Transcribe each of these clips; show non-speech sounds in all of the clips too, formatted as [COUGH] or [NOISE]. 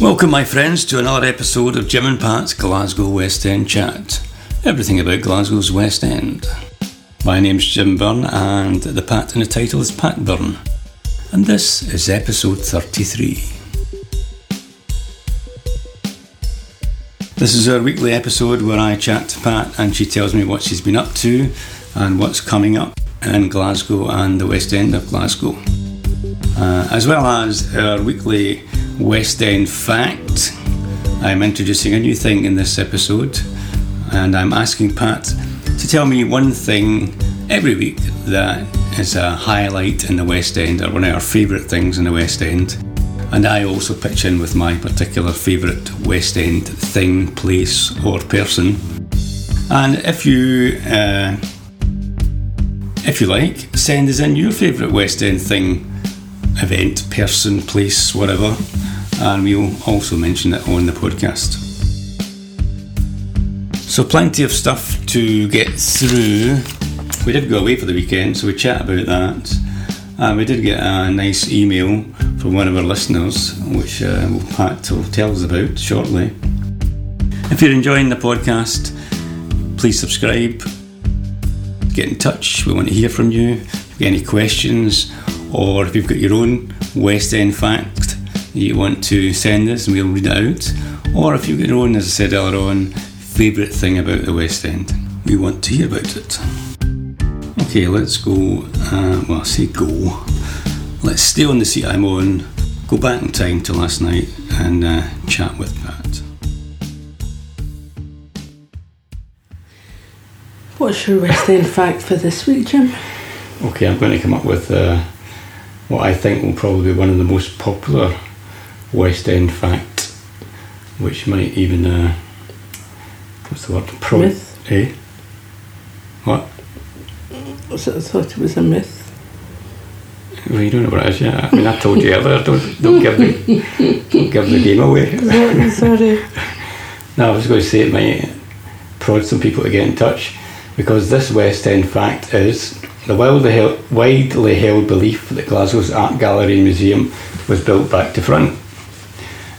Welcome, my friends, to another episode of Jim and Pat's Glasgow West End Chat. Everything about Glasgow's West End. My name's Jim Byrne, and the Pat in the title is Pat Byrne. And this is episode 33. This is our weekly episode where I chat to Pat and she tells me what she's been up to and what's coming up in Glasgow and the West End of Glasgow. Uh, as well as our weekly West End fact. I'm introducing a new thing in this episode, and I'm asking Pat to tell me one thing every week that is a highlight in the West End or one of our favourite things in the West End. And I also pitch in with my particular favourite West End thing, place, or person. And if you uh, if you like, send us in your favourite West End thing, event, person, place, whatever, and we'll also mention it on the podcast. So, plenty of stuff to get through. We did go away for the weekend, so we chat about that. And we did get a nice email from one of our listeners, which uh, Pat will tell us about shortly. If you're enjoying the podcast, please subscribe, get in touch. We want to hear from you. If you have any questions, or if you've got your own West End fact you want to send us and we'll read it out, or if you've got your own, as I said earlier on, favourite thing about the West End, we want to hear about it. Okay, let's go. Uh, well, I say go. Let's stay on the seat I'm on, go back in time to last night, and uh, chat with Pat. What's your West End fact for this week, Jim? Okay, I'm going to come up with uh, what I think will probably be one of the most popular West End fact, which might even uh, what's the word? Pro- myth. Eh? What? I thought it was a myth. Well, you don't know what it is yet. I mean, I told you earlier. Don't don't give the don't give the game away. [LAUGHS] Sorry. [LAUGHS] no, I was going to say it might prod some people to get in touch because this West End fact is the widely held, widely held belief that Glasgow's Art Gallery and Museum was built back to front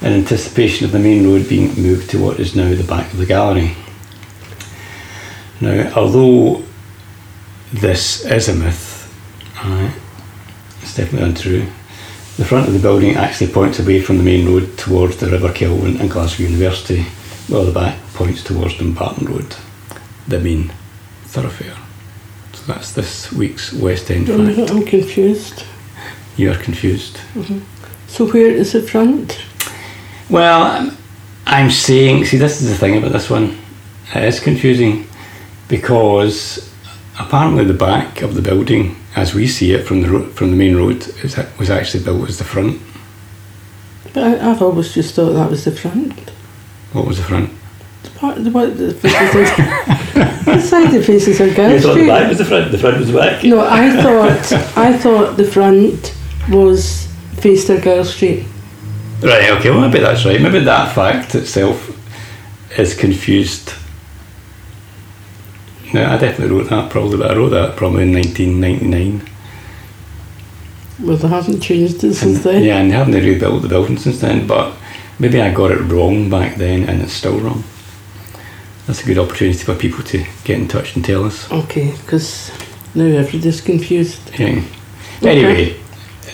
in anticipation of the main road being moved to what is now the back of the gallery. Now, although this is a myth, uh, it's definitely untrue. The front of the building actually points away from the main road towards the River Kelvin and Glasgow University, while the back points towards Dumbarton Road, the main thoroughfare. So that's this week's West End fact. I'm confused. You are confused. Mm-hmm. So where is the front? Well, I'm saying, see, this is the thing about this one. It is confusing because apparently the back of the building, as we see it from the ro- from the main road, is, was actually built as the front. But I, have always just thought that was the front. What was the front? The part of the, what, the faces the side the faces are Girl You thought Street. the back was the front. The front was the back. No, I thought I thought the front was faced Girl Street. Right. Okay. Well, maybe that's right. Maybe that fact itself is confused. No, I definitely wrote that probably, but I wrote that probably in 1999. Well, they haven't changed it since then. Yeah, and they haven't rebuilt the building since then, but maybe I got it wrong back then and it's still wrong. That's a good opportunity for people to get in touch and tell us. Okay, because now everybody's confused. Yeah. Anyway,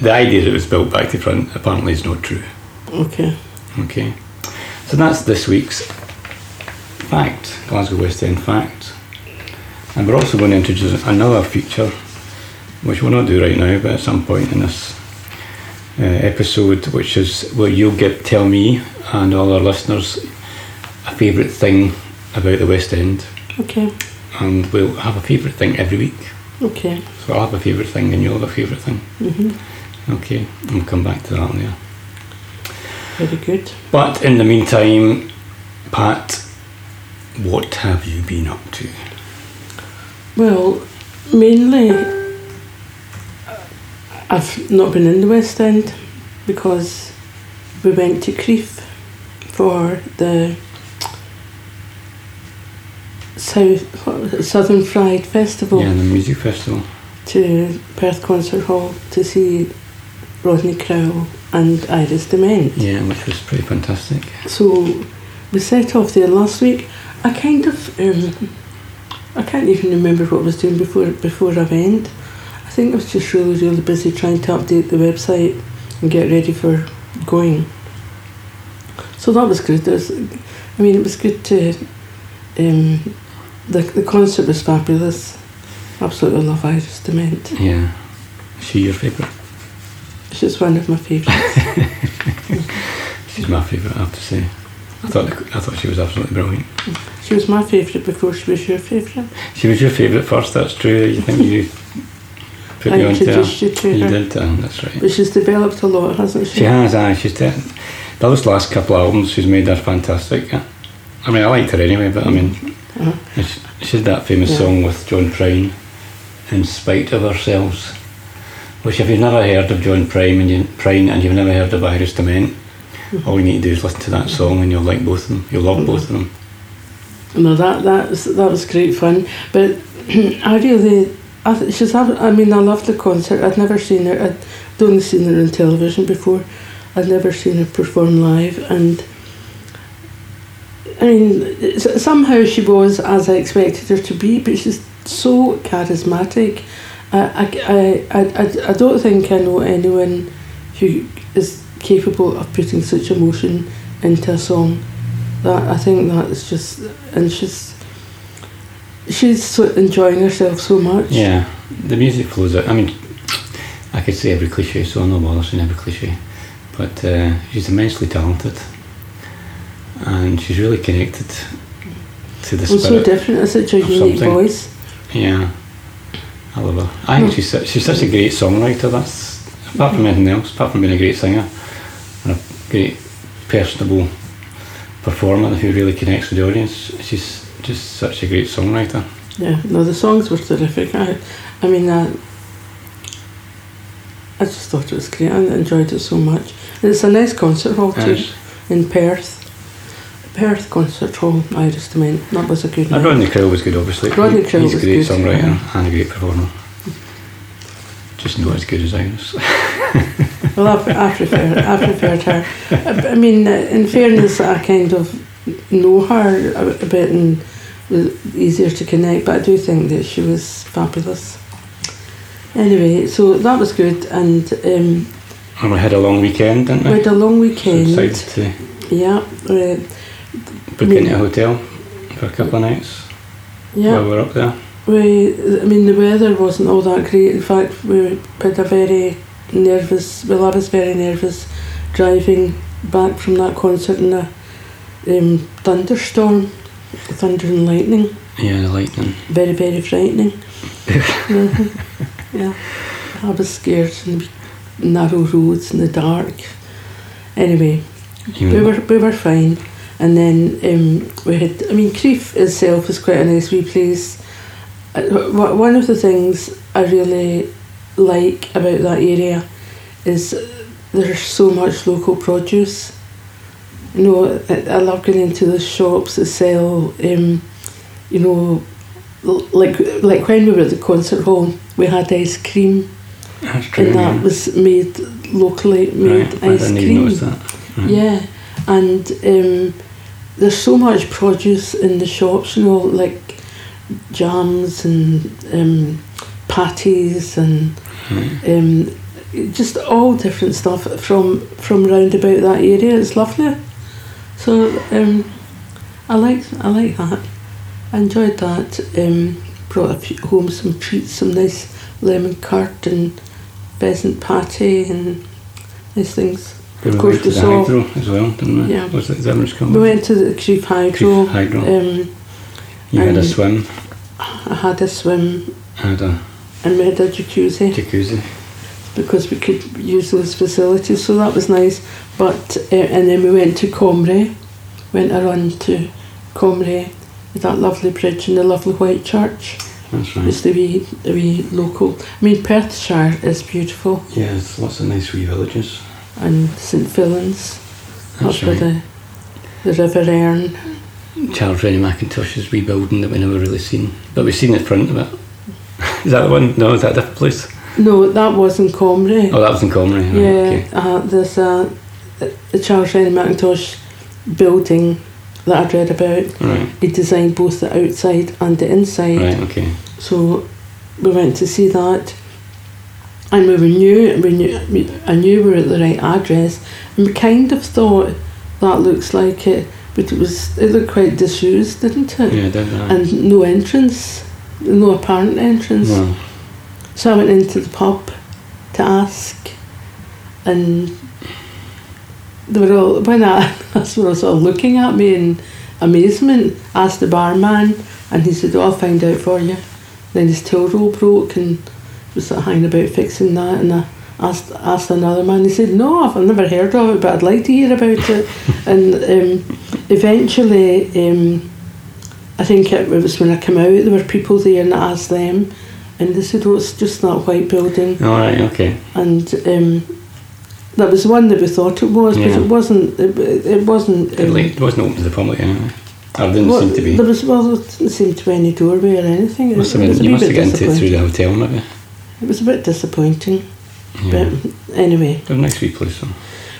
the idea that it was built back to front apparently is not true. Okay. Okay. So that's this week's fact, Glasgow West End fact. And we're also going to introduce another feature, which we'll not do right now, but at some point in this uh, episode, which is where you'll get tell me and all our listeners a favourite thing about the West End, Okay. and we'll have a favourite thing every week. Okay. So I'll have a favourite thing, and you'll have a favourite thing. hmm Okay, we'll come back to that later. Very good. But in the meantime, Pat, what have you been up to? Well, mainly, I've not been in the West End because we went to Crieff for the South what was it, Southern Fried Festival Yeah, the music festival. to Perth Concert Hall to see Rodney Crowell and Iris Dement. Yeah, which was pretty fantastic. So we set off there last week. I kind of, um, I can't even remember what I was doing before before I went. I think I was just really, really busy trying to update the website and get ready for going. So that was good. There's, I mean, it was good to. Um, the the concert was fabulous. Absolutely love Iris Dement. Yeah. Is she your favourite? She's one of my favourites. She's my favourite, I have to say. I thought I thought she was absolutely brilliant. she was my favourite before she was your favourite. She was your favourite first, that's true. You think you [LAUGHS] put I me onto her. you to You her. did, that's right. But she's developed a lot, hasn't she? She has, aye, she's did. Those last couple of albums she's made are fantastic. yeah. I mean, I liked her anyway, but I mean, Uh-huh. she, she did that famous Yeah. song with John Prine, In Spite of Ourselves, which if you've never heard of John Prine and, you, Prine and you've never heard of Iris Dement, Mm-hmm. all you need to do is listen to that song and you'll like both of them. You'll love both of them. No, that that was, that was great fun. But [CLEARS THROAT] I really, I she's. I mean, I loved the concert. I'd never seen her. I'd only seen her on television before. I'd never seen her perform live, and I mean, somehow she was as I expected her to be. But she's so charismatic. I I, I, I, don't think I know anyone who is capable of putting such emotion into a song that I think that is just and she's she's so enjoying herself so much. Yeah, the music flows out. I mean, I could say every cliche, so I'm not bothered saying every cliche. But uh, she's immensely talented, and she's really connected to the And so different. It's such a unique voice. yeah, I love her. I think she's su- she's such a great songwriter. That's apart from anything else, apart from being a great singer and a great personable performer who really connects with the audience. She's just such a great songwriter. Yeah. No, the songs were terrific. I, I mean, I, I just thought it was great. I enjoyed it so much. And it's a nice concert hall too in Perth. Perth Concert Hall, Iris Dement. That was a good And night. Rodney Crowell was good, obviously. Rodney Crowell He's a great good, songwriter yeah. and a great performer. Just not as good as Iris. [LAUGHS] Well, I, I prefer I preferred her. I, I mean, in fairness, I kind of know her a, a bit and was easier to connect. But I do think that she was fabulous. Anyway, so that was good, and um, and we had a long weekend, didn't we we? had a long So weekend. to Yeah, uh, book Me- into a hotel for a couple of nights yeah. while we were up there. We, I mean, the weather wasn't all that great. In fact, we had a very nervous. Well, I was very nervous driving back from that concert in a um, thunderstorm, thunder and lightning. Yeah, the lightning. Very, very frightening. Mhm. [LAUGHS] Yeah, I was scared in the narrow roads in the dark. Anyway, You we were we were fine, and then um, we had. I mean, Crieff itself is quite a nice wee place. Uh, One of the things I really like about that area is there's so much local produce. You know, I love going into the shops that sell, um, you know, like like when we were at the concert hall, we had ice cream, That's true. and that yeah. was made locally made right. Ice cream. Right. Yeah, and um, there's so much produce in the shops, you know, like jams and um, patties and Right. um, just all different stuff from from round about that area. It's lovely. So um, I like I like that. I enjoyed that. Um, brought a few, home some treats, some nice lemon curd and pheasant patty and nice things. We Of went course, to the saw- hydro as well, didn't we? Yeah. Was it, is that what it's called? We went to the Crieff Hydro. Crieff Hydro. Um, you had a swim, I had a swim had a and we had a jacuzzi jacuzzi. because we could use those facilities, so that was nice. But uh, and then we went to Comrie, went a run to Comrie, that lovely bridge and the lovely white church. That's right. It's the wee, the wee local. I mean, Perthshire is beautiful, Yeah, there's lots of nice wee villages. And St Phillips. That's where right. the the River Earn. Charles Rennie Mackintosh's wee building that we never really seen, but we've seen the front of it. [LAUGHS] Is that the one? No, is that a different place? No, that wasn't Comrie. Oh, that was in Comrie. right, yeah, Okay. uh, there's a, a Charles Rennie Mackintosh building that I'd read about. Right. He designed both the outside and the inside. Right. Okay. So we went to see that, and we were new. We knew. we- I knew we were at the right address, and we kind of thought that looks like it, but it was. It looked quite disused, didn't it? Yeah, that. And no entrance, no apparent entrance. no. So I went into the pub to ask, and they were all when I that's when I was all looking at me in amazement. Asked the barman, and he said, "Oh, I'll find out for you." Then his till roll broke, and was sort of hanging about fixing that. And I asked asked another man. He said, "No, I've never heard of it, but I'd like to hear about it." [LAUGHS] and um, eventually, um, I think it was when I came out. There were people there, and I asked them. And they said, oh, it's just that white building. All right. Okay. And um, that was the one that we thought it was, Yeah. but it wasn't. It, it wasn't. It, um, it wasn't open to the public anyway. Or didn't well, seem to be. There was, well, there didn't seem to be any doorway or anything. Must have it been, you must have bit got into it through the hotel, maybe. It was a bit disappointing. Yeah. But anyway, a nice wee place, though.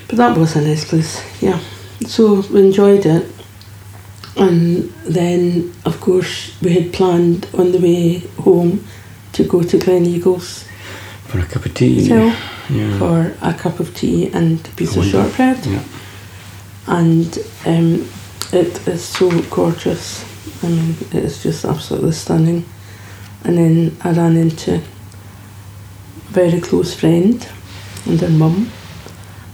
but that was a nice place, yeah. So we enjoyed it. And then, of course, we had planned on the way home to go to Gleneagles For a cup of tea. Hill Yeah. for a cup of tea and a piece I of shortbread. Yeah. and um, it is so gorgeous. I mean, it is just absolutely stunning. And then I ran into very close friend and her mum,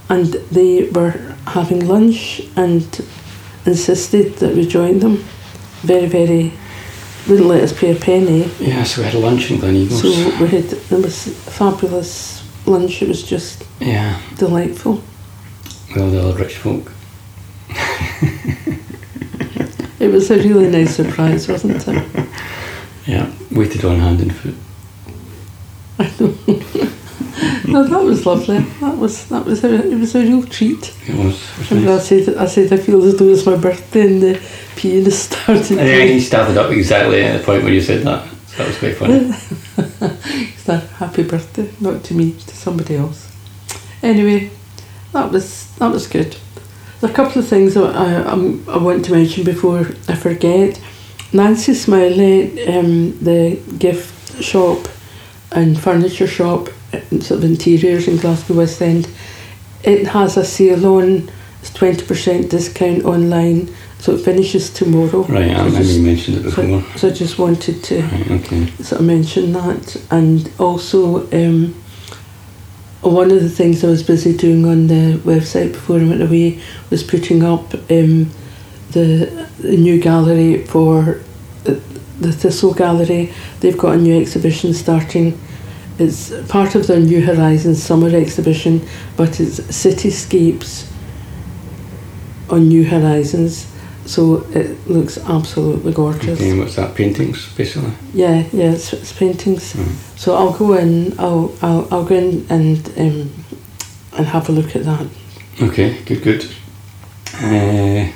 and they were having lunch and insisted that we join them. Very, very, wouldn't let us pay a penny. Yeah, so we had a lunch in Gleneagles. So we had, it was fabulous lunch. It was just yeah, delightful. with all the other rich folk. It was a really nice surprise, wasn't it? [LAUGHS] Yeah, waited on hand and foot. [LAUGHS] No, that was lovely. That was that was a it was a real treat. It was. It was And I said I said I feel as though it's my birthday and the pianist started. And he started up exactly at the point where you said that. So that was quite funny. [LAUGHS] It's a happy birthday, not to me, to somebody else. Anyway, that was that was good. There's a couple of things that I um, I want to mention before I forget. Nancy Smiley, um, the gift shop and furniture shop, uh, sort of interiors in Glasgow West End, it has a sale on. It's twenty percent discount online, so it finishes tomorrow. Right, I remember you mentioned it before. so, so I just wanted to Right, okay. sort of mention that and also um, one of the things I was busy doing on the website before I went away was putting up um, the, the new gallery for the, the Thistle Gallery. They've got a new exhibition starting. It's part of their New Horizons summer exhibition, but it's cityscapes on New Horizons. So it looks absolutely gorgeous. Okay, what's that? Paintings, basically? Yeah, yeah, it's, it's paintings. Mm. So I'll go in. I'll I'll, I'll go in and um, and have a look at that. Okay, good, good. Uh,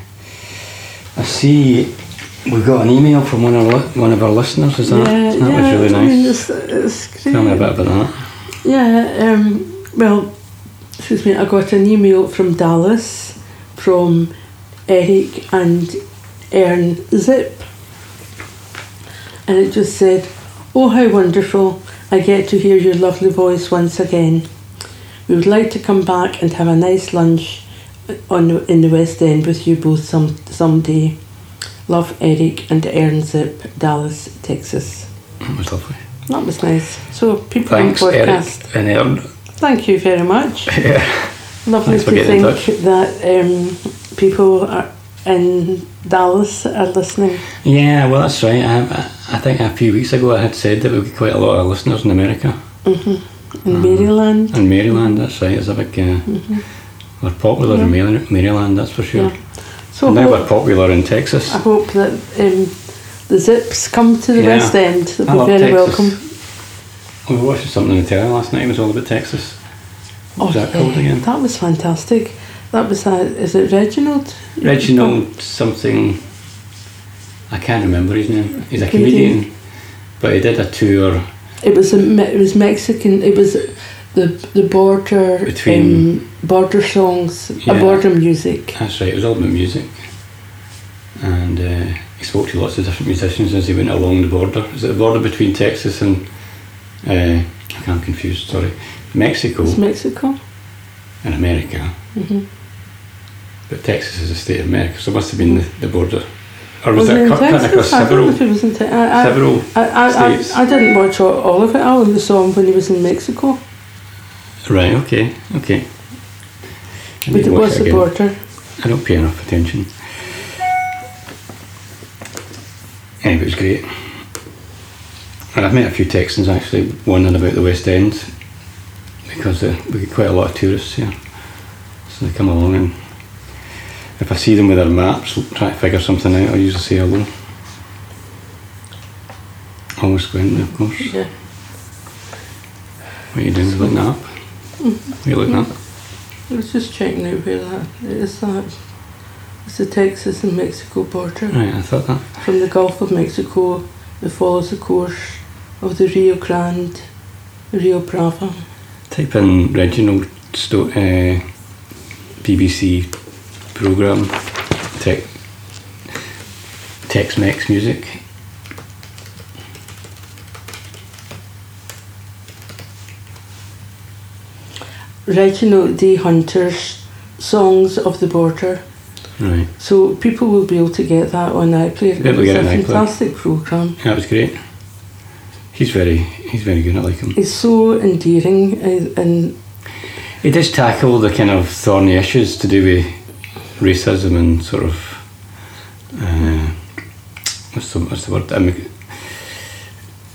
I see we got an email from one of our, one of our listeners, is that? yeah, that yeah. was really I mean, nice. it's, it's. Tell me a bit about that. Yeah. Um, well, excuse me. I got an email from Dallas from Eric and Ern Zip, and it just said, "Oh, how wonderful! I get to hear your lovely voice once again. We would like to come back and have a nice lunch on in the West End with you both some someday. Love, Eric and Ern Zip, Dallas, Texas. That was lovely. That was nice. So people Thanks, on podcast. Eric and Aaron. Thank you very much. [LAUGHS] Yeah. Lovely Thanks to think that um, people are in Dallas are listening. Yeah, well, that's right. I, I think a few weeks ago I had said that we get quite a lot of listeners in America Mhm. in Maryland. In Maryland. That's right. It's a big. Uh, We're popular in Maryland, that's for sure. Yeah. So hope- we're popular in Texas. I hope that um, the Zips come to the Yeah. West End. They'll I be very Texas. welcome. We were watching something on the telly last night. It was all about Texas. What was that called again? Oh, That was fantastic. That was uh, is it Reginald? Reginald something. I can't remember his name. He's a Comedian. comedian, but he did a tour It was a, it was Mexican. It was the the border Between- um, border songs, Yeah. uh, border music. That's right, it was all about music. And uh, he spoke to lots of different musicians as he went along the border. Is it the border between Texas and, uh, I can't confuse, sorry, Mexico It's Mexico. and America. hmm But Texas is a state of America, so it must have been the, the border. Or was Was it cut, cut across? I several, it was in Texas. I, I, several I, I, states? I, I didn't watch all, all of it. I only saw him when he was in Mexico. Right, okay, okay. But it was the again. border. I don't pay enough attention. Anyway, it was great. And I've met a few Texans actually wondering about the West End because uh, we get quite a lot of tourists here. So they come along and if I see them with their maps, try to figure something out, I usually say hello. Always friendly, of course. Yeah. What are you doing? Looking up? What are you looking up? I was just checking out where that is. That it's the Texas and Mexico border. Right, I thought that. From the Gulf of Mexico, it follows the course of the Rio Grande, Rio Bravo. Type in Reginald Sto- uh, BBC program tech Tex-Mex music. Reginald D. Hunter's Songs of the Border. Right, So people will be able to get that on iPlayer. Be able get it's it a fantastic program. that was great. He's very, he's very good. I like him. It's so endearing and, and He does tackle the kind of thorny issues to do with racism and sort of uh, what's the what's the word Immig-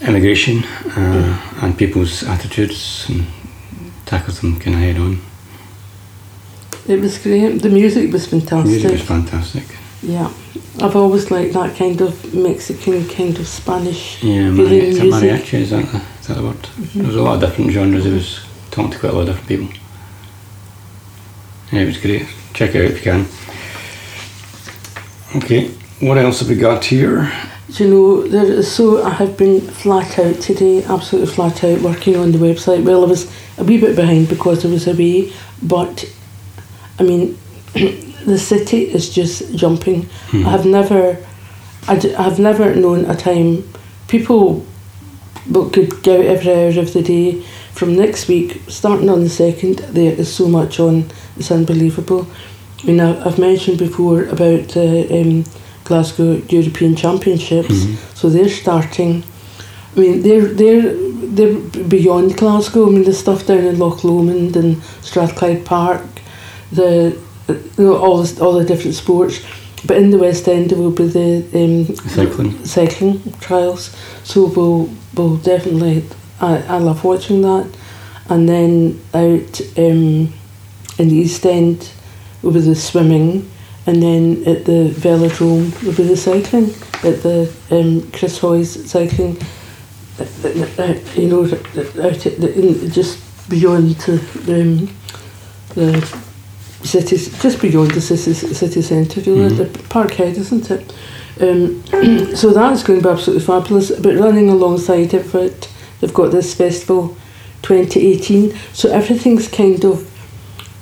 immigration uh, and people's attitudes and tackles them kind of head on. it was great. The music was fantastic. Music was fantastic. Yeah, I've always liked that kind of Mexican, kind of Spanish. Yeah, mari- that music. mariachi, is that the, is that the word? Mm-hmm. There was a lot of different genres. It was talking to quite a lot of different people. Yeah, it was great. Check it out if you can. Okay, what else have we got here? Do you know, there is so I have been flat out today, absolutely flat out, working on the website. Well, I was a wee bit behind because I was away, but I mean, [CLEARS THROAT] the city is just jumping. Hmm. I have never, I, d- I have never known a time people but could go every hour of the day. From next week, starting on the second, there is so much on. It's unbelievable. I mean, I've mentioned before about the um, Glasgow European Championships, mm-hmm. so they're starting. I mean, they're they're they're beyond Glasgow. I mean, the stuff down in Loch Lomond and Strathclyde Park, the you know, all the, all the different sports. But in the West End, there will be the um, Cycling. cycling trials. So we'll we'll definitely. I, I love watching that, and then out um, in the East End will be the swimming, and then at the velodrome will be the cycling at the um, Chris Hoy's cycling. You know, out in, just beyond um, the city, just beyond the city, city centre, you know, Mhm. the Parkhead, isn't it? Um, [CLEARS THROAT] so that's going to be absolutely fabulous. But running alongside of it, they've got this festival 2018. So everything's kind of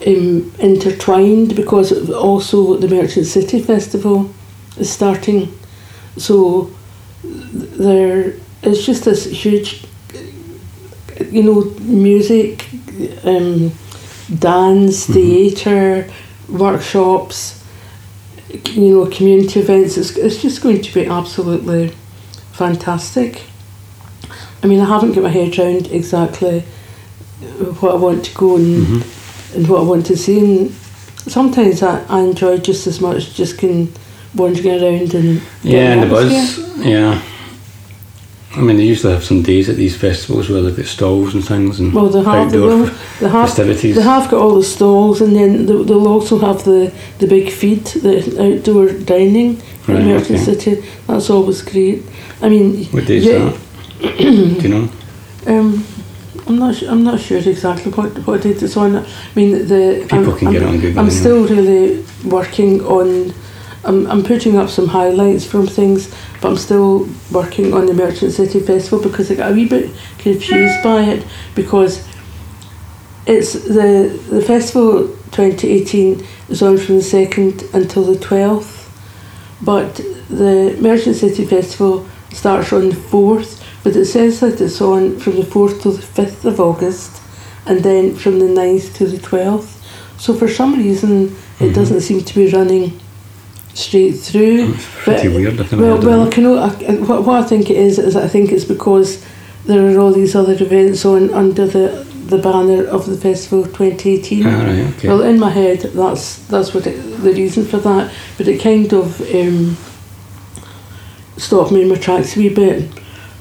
um, intertwined because also the Merchant City Festival is starting. So there is just this huge, you know, music, um, dance, Mhm. theatre, workshops, you know, community events. It's, it's just going to be absolutely fantastic. I mean, I haven't got my head around exactly what I want to go and, Mhm. and what I want to see. And sometimes I, I enjoy just as much just can wandering around and Yeah, and the buzz. Yeah. I mean, they usually have some days at these festivals where they've got stalls and things and Well, they have, outdoor they have festivities. They have got all the stalls, and then they- they'll also have the, the big feed, the outdoor dining Right, in Merchant okay. City. That's always great. I mean, What day is yeah, that? [CLEARS THROAT] Do you know? Um, I'm not. Su- I'm not sure exactly what what date it's on. I mean, the People I'm, can I'm, get on Google. I'm anyway. still really working on I'm, I'm putting up some highlights from things, but I'm still working on the Merchant City Festival because I got a wee bit confused by it because it's the the festival 2018 is on from the second until the 12th, but the Merchant City Festival starts on the 4th, but it says that it's on from the 4th to the 5th of August and then from the 9th to the 12th. So for some reason, it Mhm. doesn't seem to be running straight through. It's pretty But- weird. I think Well, I well, know. can I, I- what, what I think it is is I think it's because there are all these other events on under the the banner of the festival 2018. Ah, right, okay. Well, in my head, that's that's what it, the reason for that. But it kind of um, stopped me in my tracks a wee bit.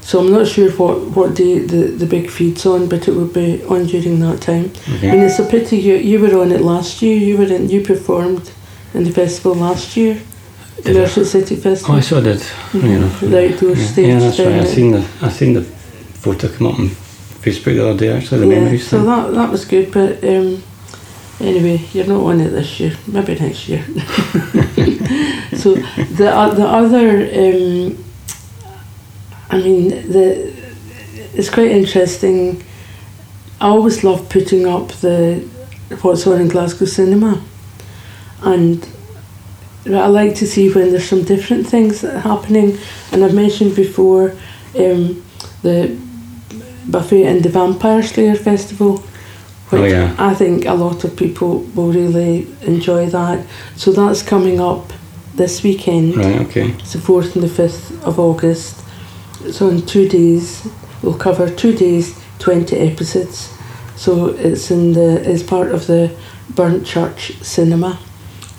So I'm not sure what, what day the, the big feed's on, but it will be on during that time. I okay. it's a pity you you were on it last year. You were in you performed in the festival last year, the Did? Merchant City Oh, I saw that. You know. The outdoor yeah. stage Yeah, that's right. I seen the I seen the photo come up on Facebook the other day. Actually, the yeah, memories. so thing. that that was good. But um, anyway, you're not on it this year. Maybe next year. [LAUGHS] [LAUGHS] so the o- the other, um, I mean, the it's quite interesting. I always love putting up the what's on in Glasgow cinema, and I like to see when there's some different things happening. And I've mentioned before um, the Buffy and the Vampire Slayer Festival, which Oh, yeah. I think a lot of people will really enjoy that. So that's coming up this weekend. Right. Okay. It's the 4th and the 5th of August. So in two days, we'll cover two days, 20 episodes. So it's in the it's part of the Burnt Church Cinema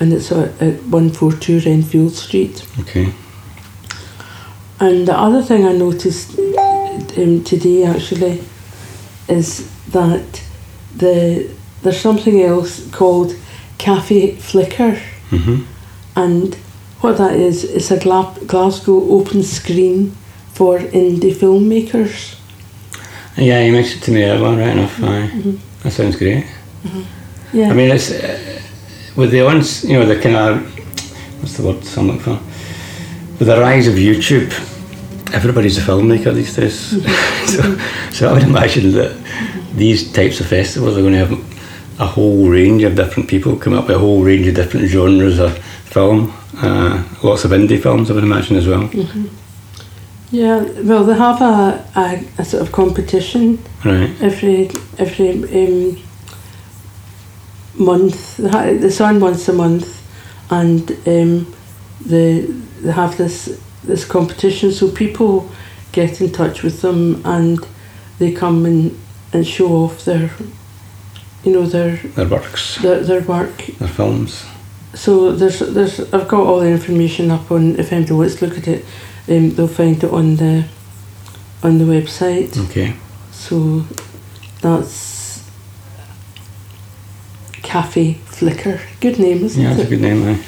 and it's at, at 142 Renfield Street. Okay. And the other thing I noticed um, today actually is that the there's something else called Cafe Flicker, Mhm. and what that is is a Gla- Glasgow open screen for indie filmmakers. Yeah, you mentioned it to me earlier. Right enough. Aye. That sounds great. Yeah, I mean, it's uh, with the ones you know the kind of what's the word I'm looking for. With the rise of YouTube, everybody's a filmmaker these days. [LAUGHS] so, so I would imagine that these types of festivals are going to have a whole range of different people come up with a whole range of different genres of film. Uh, lots of indie films, I would imagine as well. yeah. Well, they have a, a, a sort of competition Right. every every um, month. It's on once a month, and um, they they have this this competition. So people get in touch with them, and they come and, and show off their, you know, their Their works, their, their work. their films. So there's there's I've got all the information up on if anybody wants to look at it, um, they'll find it on the on the website. Okay. So that's Cafe Flicker. Good name, isn't Yeah, that's a it? good name. Aye.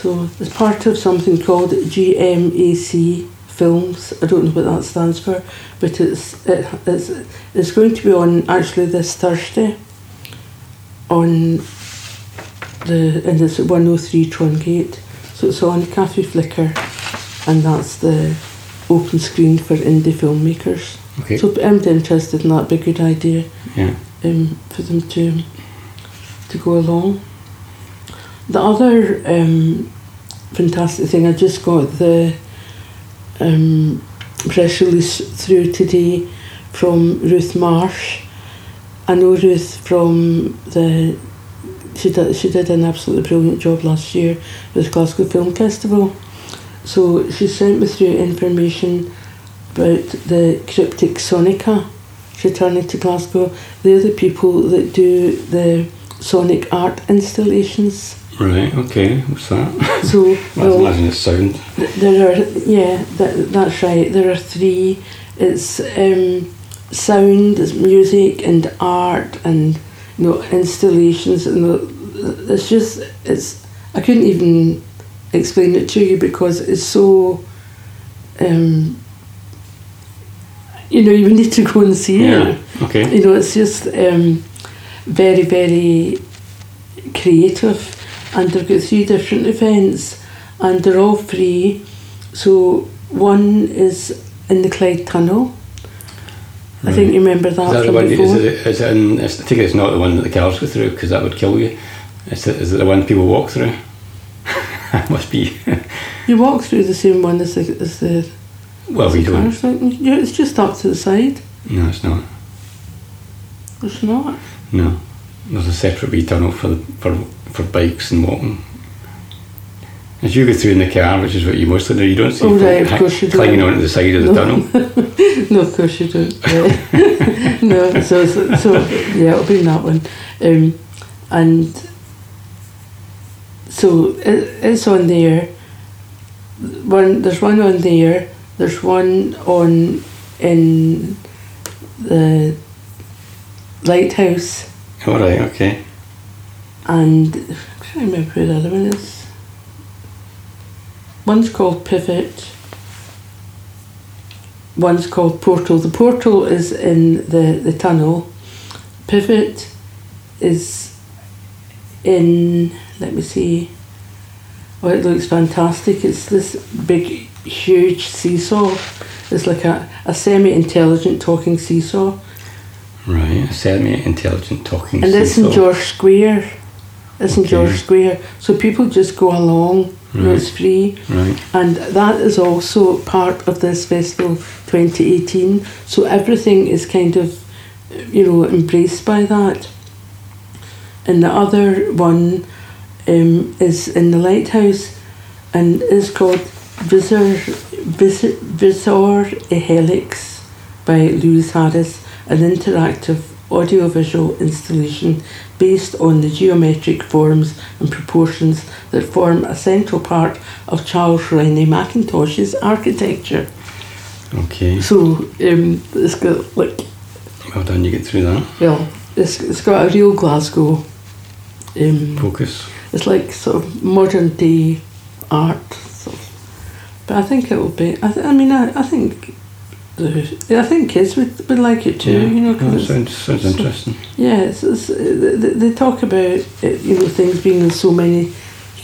So it's part of something called GMAC Films. I don't know what that stands for, but it's it, it's it's going to be on actually this Thursday. On the and it's at one hundred three Trongate, so it's on Cafe Flicker, and that's the open screen for indie filmmakers. Okay. So anybody interested in that, be a good idea yeah. um, for them to to go along. The other um, fantastic thing, I just got the um, press release through today from Ruth Marsh. I know Ruth from the she did she did an absolutely brilliant job last year with Glasgow Film Festival. So she sent me through information about the Cryptic Sonica returning to Glasgow. They're the people that do the sonic art installations. Right. Okay. What's that? So [LAUGHS] well, imagine it's sound. th- there are yeah, that, that's right. There are three. It's um, sound, it's music and art and you know installations and the, it's just it's I couldn't even explain it to you because it's so um, you know you need to go and see Yeah. it. Okay. You know, it's just um, very, very creative. And they've got three different events. and they're all free. So one is in the Clyde Tunnel. I think hmm. you remember that, Is that the from one? before. Is it, is it in, I think it's not the one that the cars go through because that would kill you. Is it, is it the one people walk through? [LAUGHS] Must be. [LAUGHS] You walk through the same one as the, as the well, we don't. cars. Yeah, it's just up to the side. No, it's not. It's not. No, there's a separate wee tunnel for the, for for bikes and walking. As you go through in the car, which is what you mostly do, you don't see Oh, people right, ha- clinging onto the side of the No. tunnel. [LAUGHS] no, of course you don't. Yeah. [LAUGHS] no, so, so so yeah, it'll be in that one, um, and so it, it's on there. One there's one on there. There's one on in the lighthouse, All right, okay. and I'm trying to remember who the other one is. One's called Pivot. One's called Portal. The portal is in the, the tunnel. Pivot is in, let me see. Oh, it looks fantastic. It's this big, huge seesaw. It's like a, a semi intelligent talking seesaw. Right, semi-intelligent talking. And seesaw. George Square. It's in Okay. George Square. So people just go along. Know, it's free. Right, And that is also part of this festival 2018. So everything is kind of, you know, embraced by that. And the other one um, is in the lighthouse and is called Visor, Visor, Visor a Helix by Lewis Harris, an interactive audiovisual installation based on the geometric forms and proportions that form a central part of Charles Rennie Mackintosh's architecture. okay. So um, it's got like Well done, you get through that. well, it's, it's got a real Glasgow. Um, Focus. it's like sort of modern day art. Sort of. But I think it will be. I, th- I mean, I, I think. The- I think kids would, would like it too. yeah. You know, no, 'cause it's- sounds, sounds interesting. Yeah, it's, it's, they, they talk about uh, you know things being in so many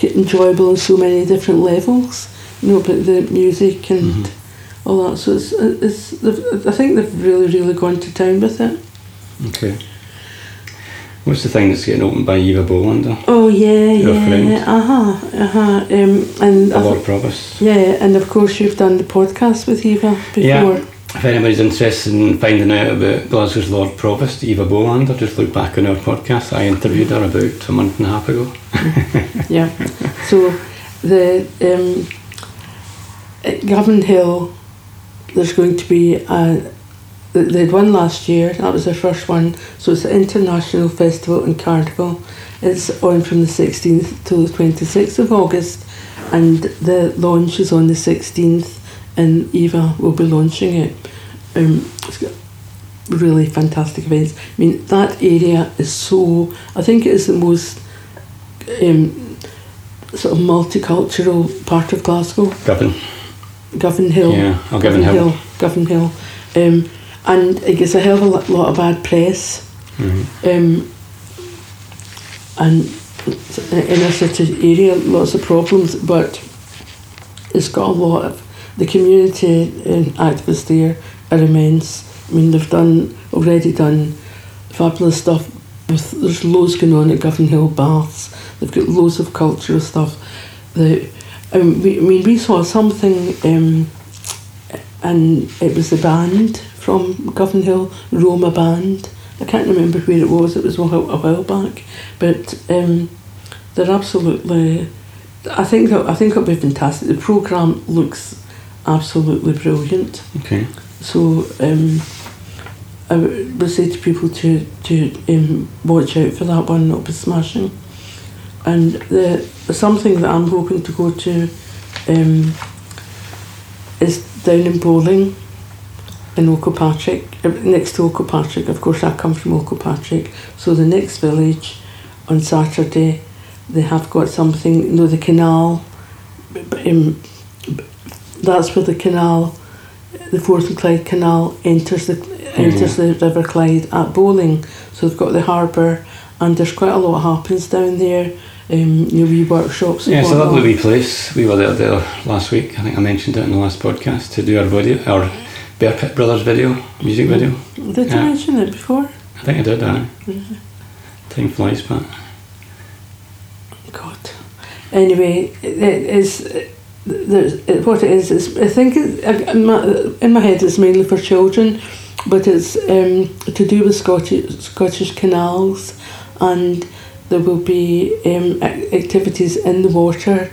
enjoyable on so many different levels. You know, but the music and Mhm. all that. So it's, it's I think they've really really gone to town with it. Okay. What's the thing that's getting opened by Eva Bolander? Oh yeah, Your friend. yeah, uh huh, uh huh. Um, and I th- Lord Provost. yeah, and of course you've done the podcast with Eva before. Yeah. If anybody's interested in finding out about Glasgow's Lord Provost, Eva Bolander, just look back on our podcast. I interviewed her about a month and a half ago. [LAUGHS] Yeah. So the um, at Govanhill, there's going to be a. They had one last year. That was their first one. So it's the International Festival and Carnival. It's on from the 16th till the 26th of August, and the launch is on the 16th, and Eva will be launching it. Um, it's got really fantastic events. I mean, that area is so. I think it is the most um, sort of multicultural part of Glasgow. Govan. Govanhill. Yeah, oh, Govanhill. Govan Hill. Um, and it gets a hell of a lot of bad press. Mhm. Um, and inner city area, lots of problems, but it's got a lot of the community activists there are immense. I mean, they've done already done fabulous stuff. With, there's loads going on at Govanhill Baths. They've got loads of cultural stuff. The, um, we, I mean, we saw something, um, and it was the band from Govanhill, Roma Band. I can't remember where it was. It was a while, a while back, but um, they're absolutely. I think I think it'll be fantastic. The program looks absolutely brilliant. Okay. So um, I would say to people to to um, watch out for that one. It'll be smashing. And the something that I'm hoping to go to um, is down in Bowling in Old Kilpatrick, uh, next to Old Kilpatrick. Of course, I come from Old Kilpatrick. So the next village on Saturday, they have got something. You know, the canal. Um, that's where the canal, the Forth and Clyde Canal enters the enters the River Clyde at Bowling. So they've got the harbour, and there's quite a lot happens down there. um, you know, wee workshops. and Yeah, it's a lovely wee place. We were there, there last week. I think I mentioned it in the last podcast to do our video, our Bear Pit Brothers video, music video. Did Yeah. you mention it before? I think I did, aye. Time flies, but God. Anyway, it is. There's, it, what it is is I think it, in my, in my head it's mainly for children, but it's um, to do with Scottish Scottish canals, and there will be um, activities in the water,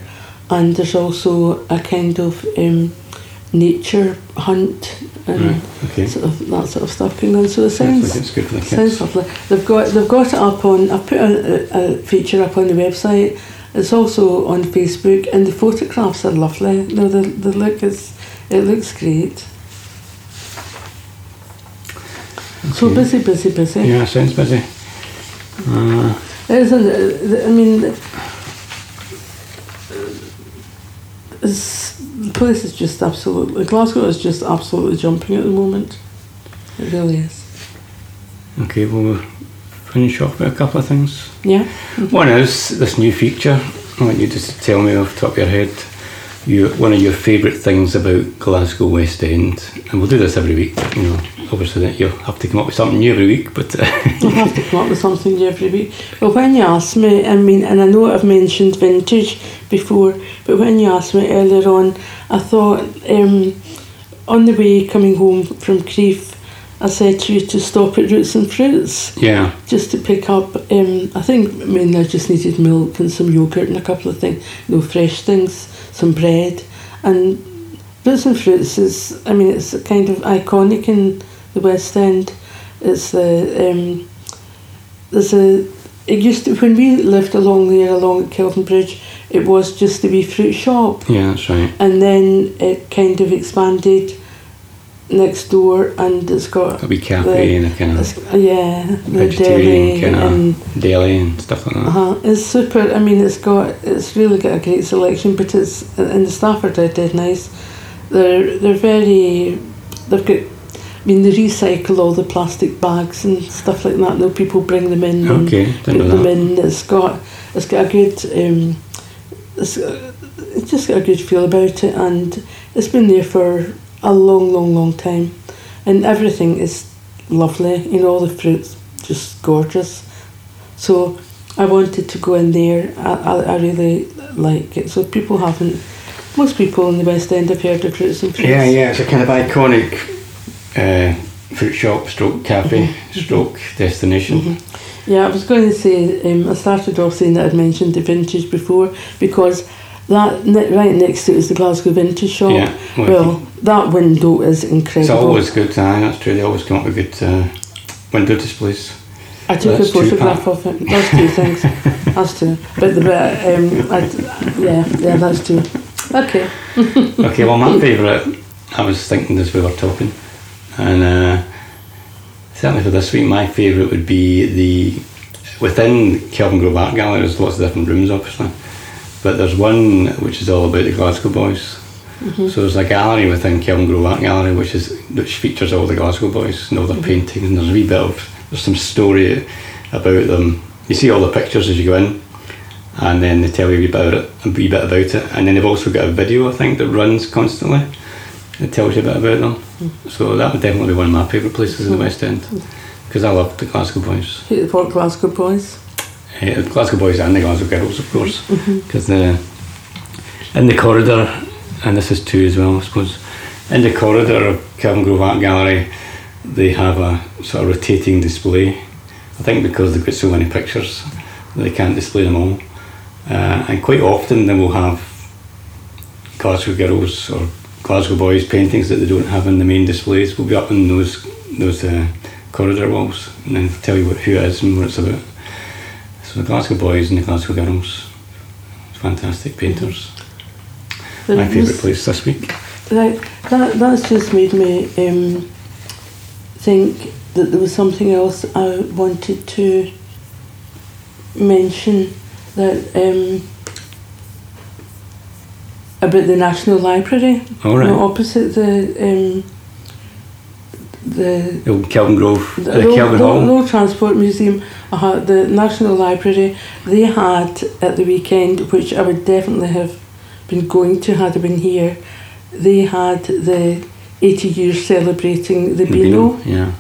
and there's also a kind of um, nature hunt and right, okay. sort of that sort of stuff going on. So it Sounds sounds good for the Sounds lovely. They've got they've got it up on. I've put a, a feature up on the website. It's also on Facebook, and the photographs are lovely. No, the the look is it looks great. So busy, busy, busy. Yeah, sounds busy. Uh, It isn't. I mean, the place is just absolutely. Glasgow is just absolutely jumping at the moment. It really is. okay, well, we'll finish off with a couple of things. Yeah. One is this new feature. I want you just to tell me off the top of your head you, one of your favourite things about Glasgow West End. And we'll do this every week. You know, obviously that you'll have to come up with something new every week, but [LAUGHS] I'll have to come up with something new every week. Well, when you asked me, I mean, and I know I've mentioned vintage before, but when you asked me earlier on, I thought um, on the way coming home from Crieff, I said to you to stop at Roots and Fruits yeah, just to pick up. Um, I think I mean I just needed milk and some yogurt and a couple of things, you know, fresh things, some bread, and Roots and Fruits is. I mean, it's kind of iconic in the West End. It's the um, there's a. It used to when we lived along there, along at Kelvin Bridge. It was just a wee fruit shop, yeah, that's right. and then it kind of expanded next door, and it's got A wee cafe and a kind of yeah, vegetarian kind and of deli and stuff like that. Uh-huh. it's super. I mean, it's got it's really got a great selection, but it's and the staff are dead dead nice. They're they're very they've got. I mean, they recycle all the plastic bags and stuff like that. Though people bring them in and Okay, put them in. It's got it's got a good um, it's, it's just got a good feel about it, and it's been there for a long, long, long time, and everything is lovely. You know, all the fruits just gorgeous. So I wanted to go in there. I, I, I really like it. So people haven't. Most people in the West End have heard of Roots and Fruits. Yeah, yeah, it's a kind of iconic uh, fruit shop, stroke cafe, stroke destination. Yeah, I was going to say, um, I started off saying that I'd mentioned the vintage before because that right next to it is the Glasgow Vintage Shop. Yeah, well, Well, that window is incredible. It's always good, aye, that's true. They always come up with good uh, window displays. I took a that's two, photograph of it. That's two things. That's two. But the um, I, yeah, yeah, that's two. Okay. [LAUGHS] okay, well, my favourite, I was thinking as we were talking, and uh, certainly for this week, my favourite would be the within Kelvingrove Art Gallery. There's lots of different rooms, obviously, but there's one which is all about the Glasgow boys. Mm-hmm. So there's a gallery within Kelvingrove Art Gallery which is which features all the Glasgow boys and all their mm-hmm. paintings. And there's a wee bit of there's some story about them. You see all the pictures as you go in, and then they tell you a wee bit about it, a wee bit about it, and then they've also got a video I think that runs constantly. It tells you a bit about them. Mm-hmm. So that would definitely be one of my favourite places in the West End because I love the Glasgow boys. For Glasgow Boys. Uh, Glasgow boys and the Glasgow girls, of course, because the in the corridor, and this is two as well, I suppose. In the corridor of Kelvingrove Art Gallery, they have a sort of rotating display. I think because they've got so many pictures, they can't display them all. Uh, and quite often they will have Glasgow girls or Glasgow boys paintings that they don't have in the main displays. Will be up in those those uh, corridor walls, and then tell you what, who it is and what it's about. The Glasgow boys and the Glasgow girls, fantastic painters. My favourite place this week. Right, that, that's just made me um, think that there was something else I wanted to mention that um, about the National Library. All you know, opposite the um, the The old Kelvin Grove, the, Road, Kelvin Road- Hall. Road Transport Museum, uh, the National Library, they had at the weekend, which I would definitely have been going to had I been here, they had the 80 years celebrating the The Beano. Yeah.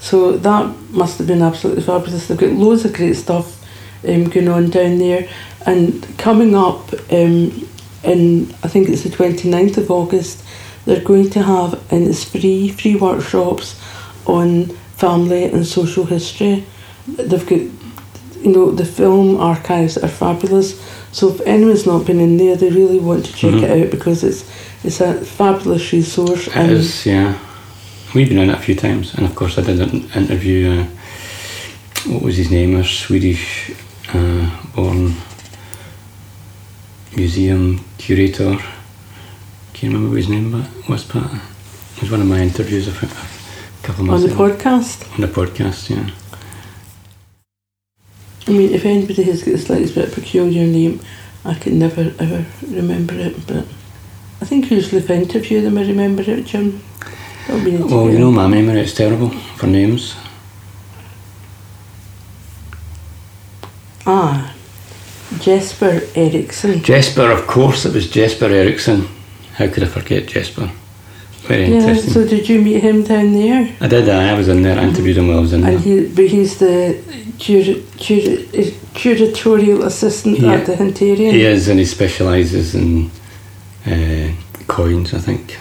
So that must have been absolutely fabulous. They've got loads of great stuff um, going on down there. And coming up um, in, I think it's the 29th of August, they're going to have, and it's free, free workshops on family and social history. They've got, you know, the film archives are fabulous. So if anyone's not been in there, they really want to check Mhm. it out because it's it's a fabulous resource. It is, yeah. We've been in it a few times, and of course, I did an interview. Uh, what was his name? A Swedish uh, born museum curator. Can't remember what his name but was, but it was one of my interviews a, couple of on the ago. podcast. On the podcast, yeah. I mean, if anybody has got a slightly bit peculiar name, I can never ever remember it. But I think usually if I interview them, I remember it, Jim. That'll be neat to Well, you know my memory, it's terrible for names. Ah, Jesper Eriksson. Jesper, of course, it was Jesper Eriksson. How could I forget Jesper? Very Yeah. interesting. So did you meet him down there? I did, I I was in there, I interviewed him while I was in there. And he, but he's the cura, cura, curatorial assistant Yeah. at the Hunterian. He is, and he specialises in uh, coins, I think.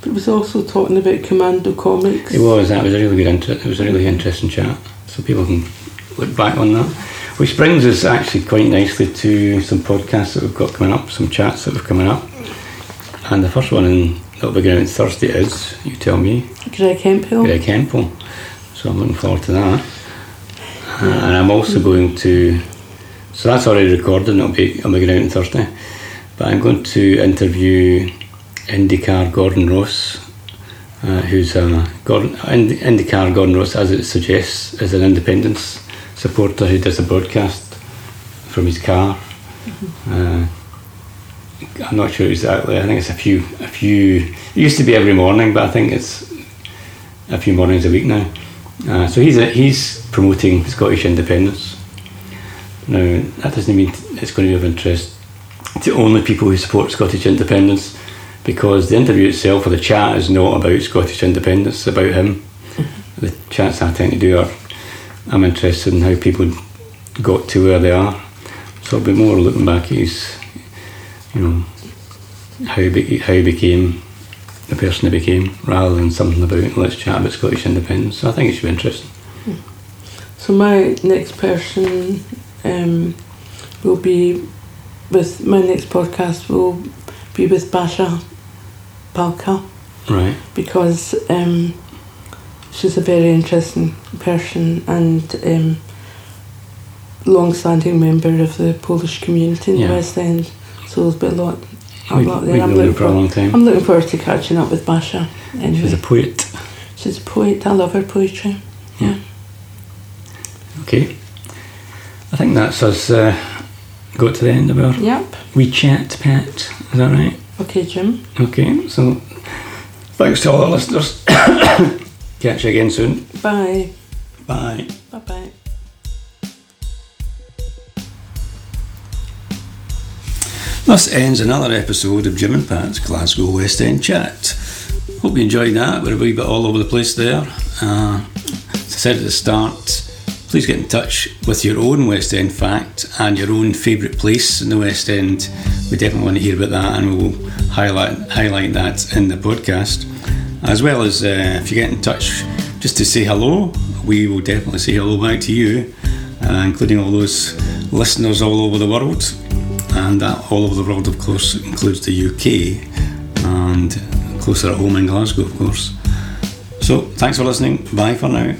But was also talking about Commando comics. It was, that was a really good, inter- it was a really interesting chat. So people can look back on that. Which brings us actually quite nicely to some podcasts that we've got coming up, some chats that we have coming up. And the first one in, that'll be going out Thursday is, you tell me, Greg Hemphill. Greg Hemphill. So I'm looking forward to that. Uh, and I'm also going to, so that's already recorded and it'll be, it'll be going out on Thursday. But I'm going to interview IndyCar Gordon Ross, uh, who's a Gordon, IndyCar Gordon Ross, as it suggests, is an independence supporter who does a broadcast from his car. Uh, I'm not sure exactly. I think it's a few, a few. It used to be every morning, but I think it's a few mornings a week now. Uh, so he's a, he's promoting Scottish independence. Now that doesn't mean it's going to be of interest to only people who support Scottish independence, because the interview itself or the chat is not about Scottish independence. It's about him. [LAUGHS] The chats I tend to do are I'm interested in how people got to where they are. So I'll be more looking back at his, you know, how he, be, how he became the person he became, rather than something about let's chat about Scottish independence. So I think it should be interesting. So my next person um, will be with my next podcast will be with Basia Palka Right. because um, she's a very interesting person and um, long-standing member of the Polish community in Yeah. the West End. So there's been a lot. a We've, lot there. I'm looking, for a long time. I'm looking forward to catching up with Basia. Anyway. She's a poet. She's a poet. I love her poetry. Yeah. Okay. I think that's us uh, got to the end of our Yep. wee chat, Pat. Is that right? Okay, Jim. Okay, so thanks to all our listeners. Catch you again soon. Bye. Bye. Bye bye. Thus ends another episode of Jim and Pat's Glasgow West End Chat. Hope you enjoyed that. We're a wee bit all over the place there. Uh, as I said at the start, please get in touch with your own West End fact and your own favourite place in the West End. We definitely want to hear about that and we'll highlight, highlight that in the podcast. As well as uh, if you get in touch just to say hello, we will definitely say hello back to you, uh, including all those listeners all over the world and that all over the world, of course, includes the UK and closer at home in Glasgow, of course. So, thanks for listening. Bye for now.